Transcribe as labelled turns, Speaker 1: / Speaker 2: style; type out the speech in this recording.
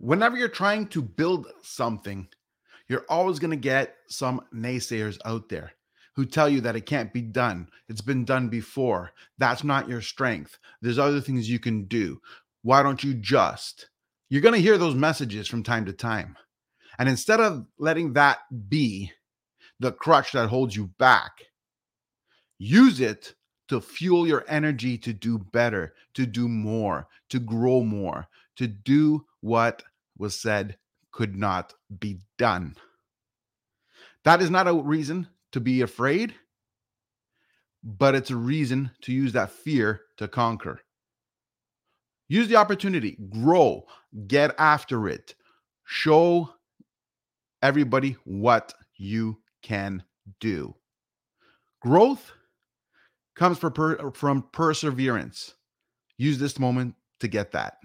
Speaker 1: whenever you're trying to build something, you're always going to get some naysayers out there who tell you that it can't be done. It's been done before. That's not your strength. There's other things you can do. Why don't you just? You're going to hear those messages from time to time. And instead of letting that be the crutch that holds you back, use it to fuel your energy to do better, to do more, to grow more, to do what was said could not be done. That is not a reason to be afraid, but it's a reason to use that fear to conquer. Use the opportunity, grow, get after it, show everybody what you can do. Growth comes from, per, from perseverance. Use this moment to get that.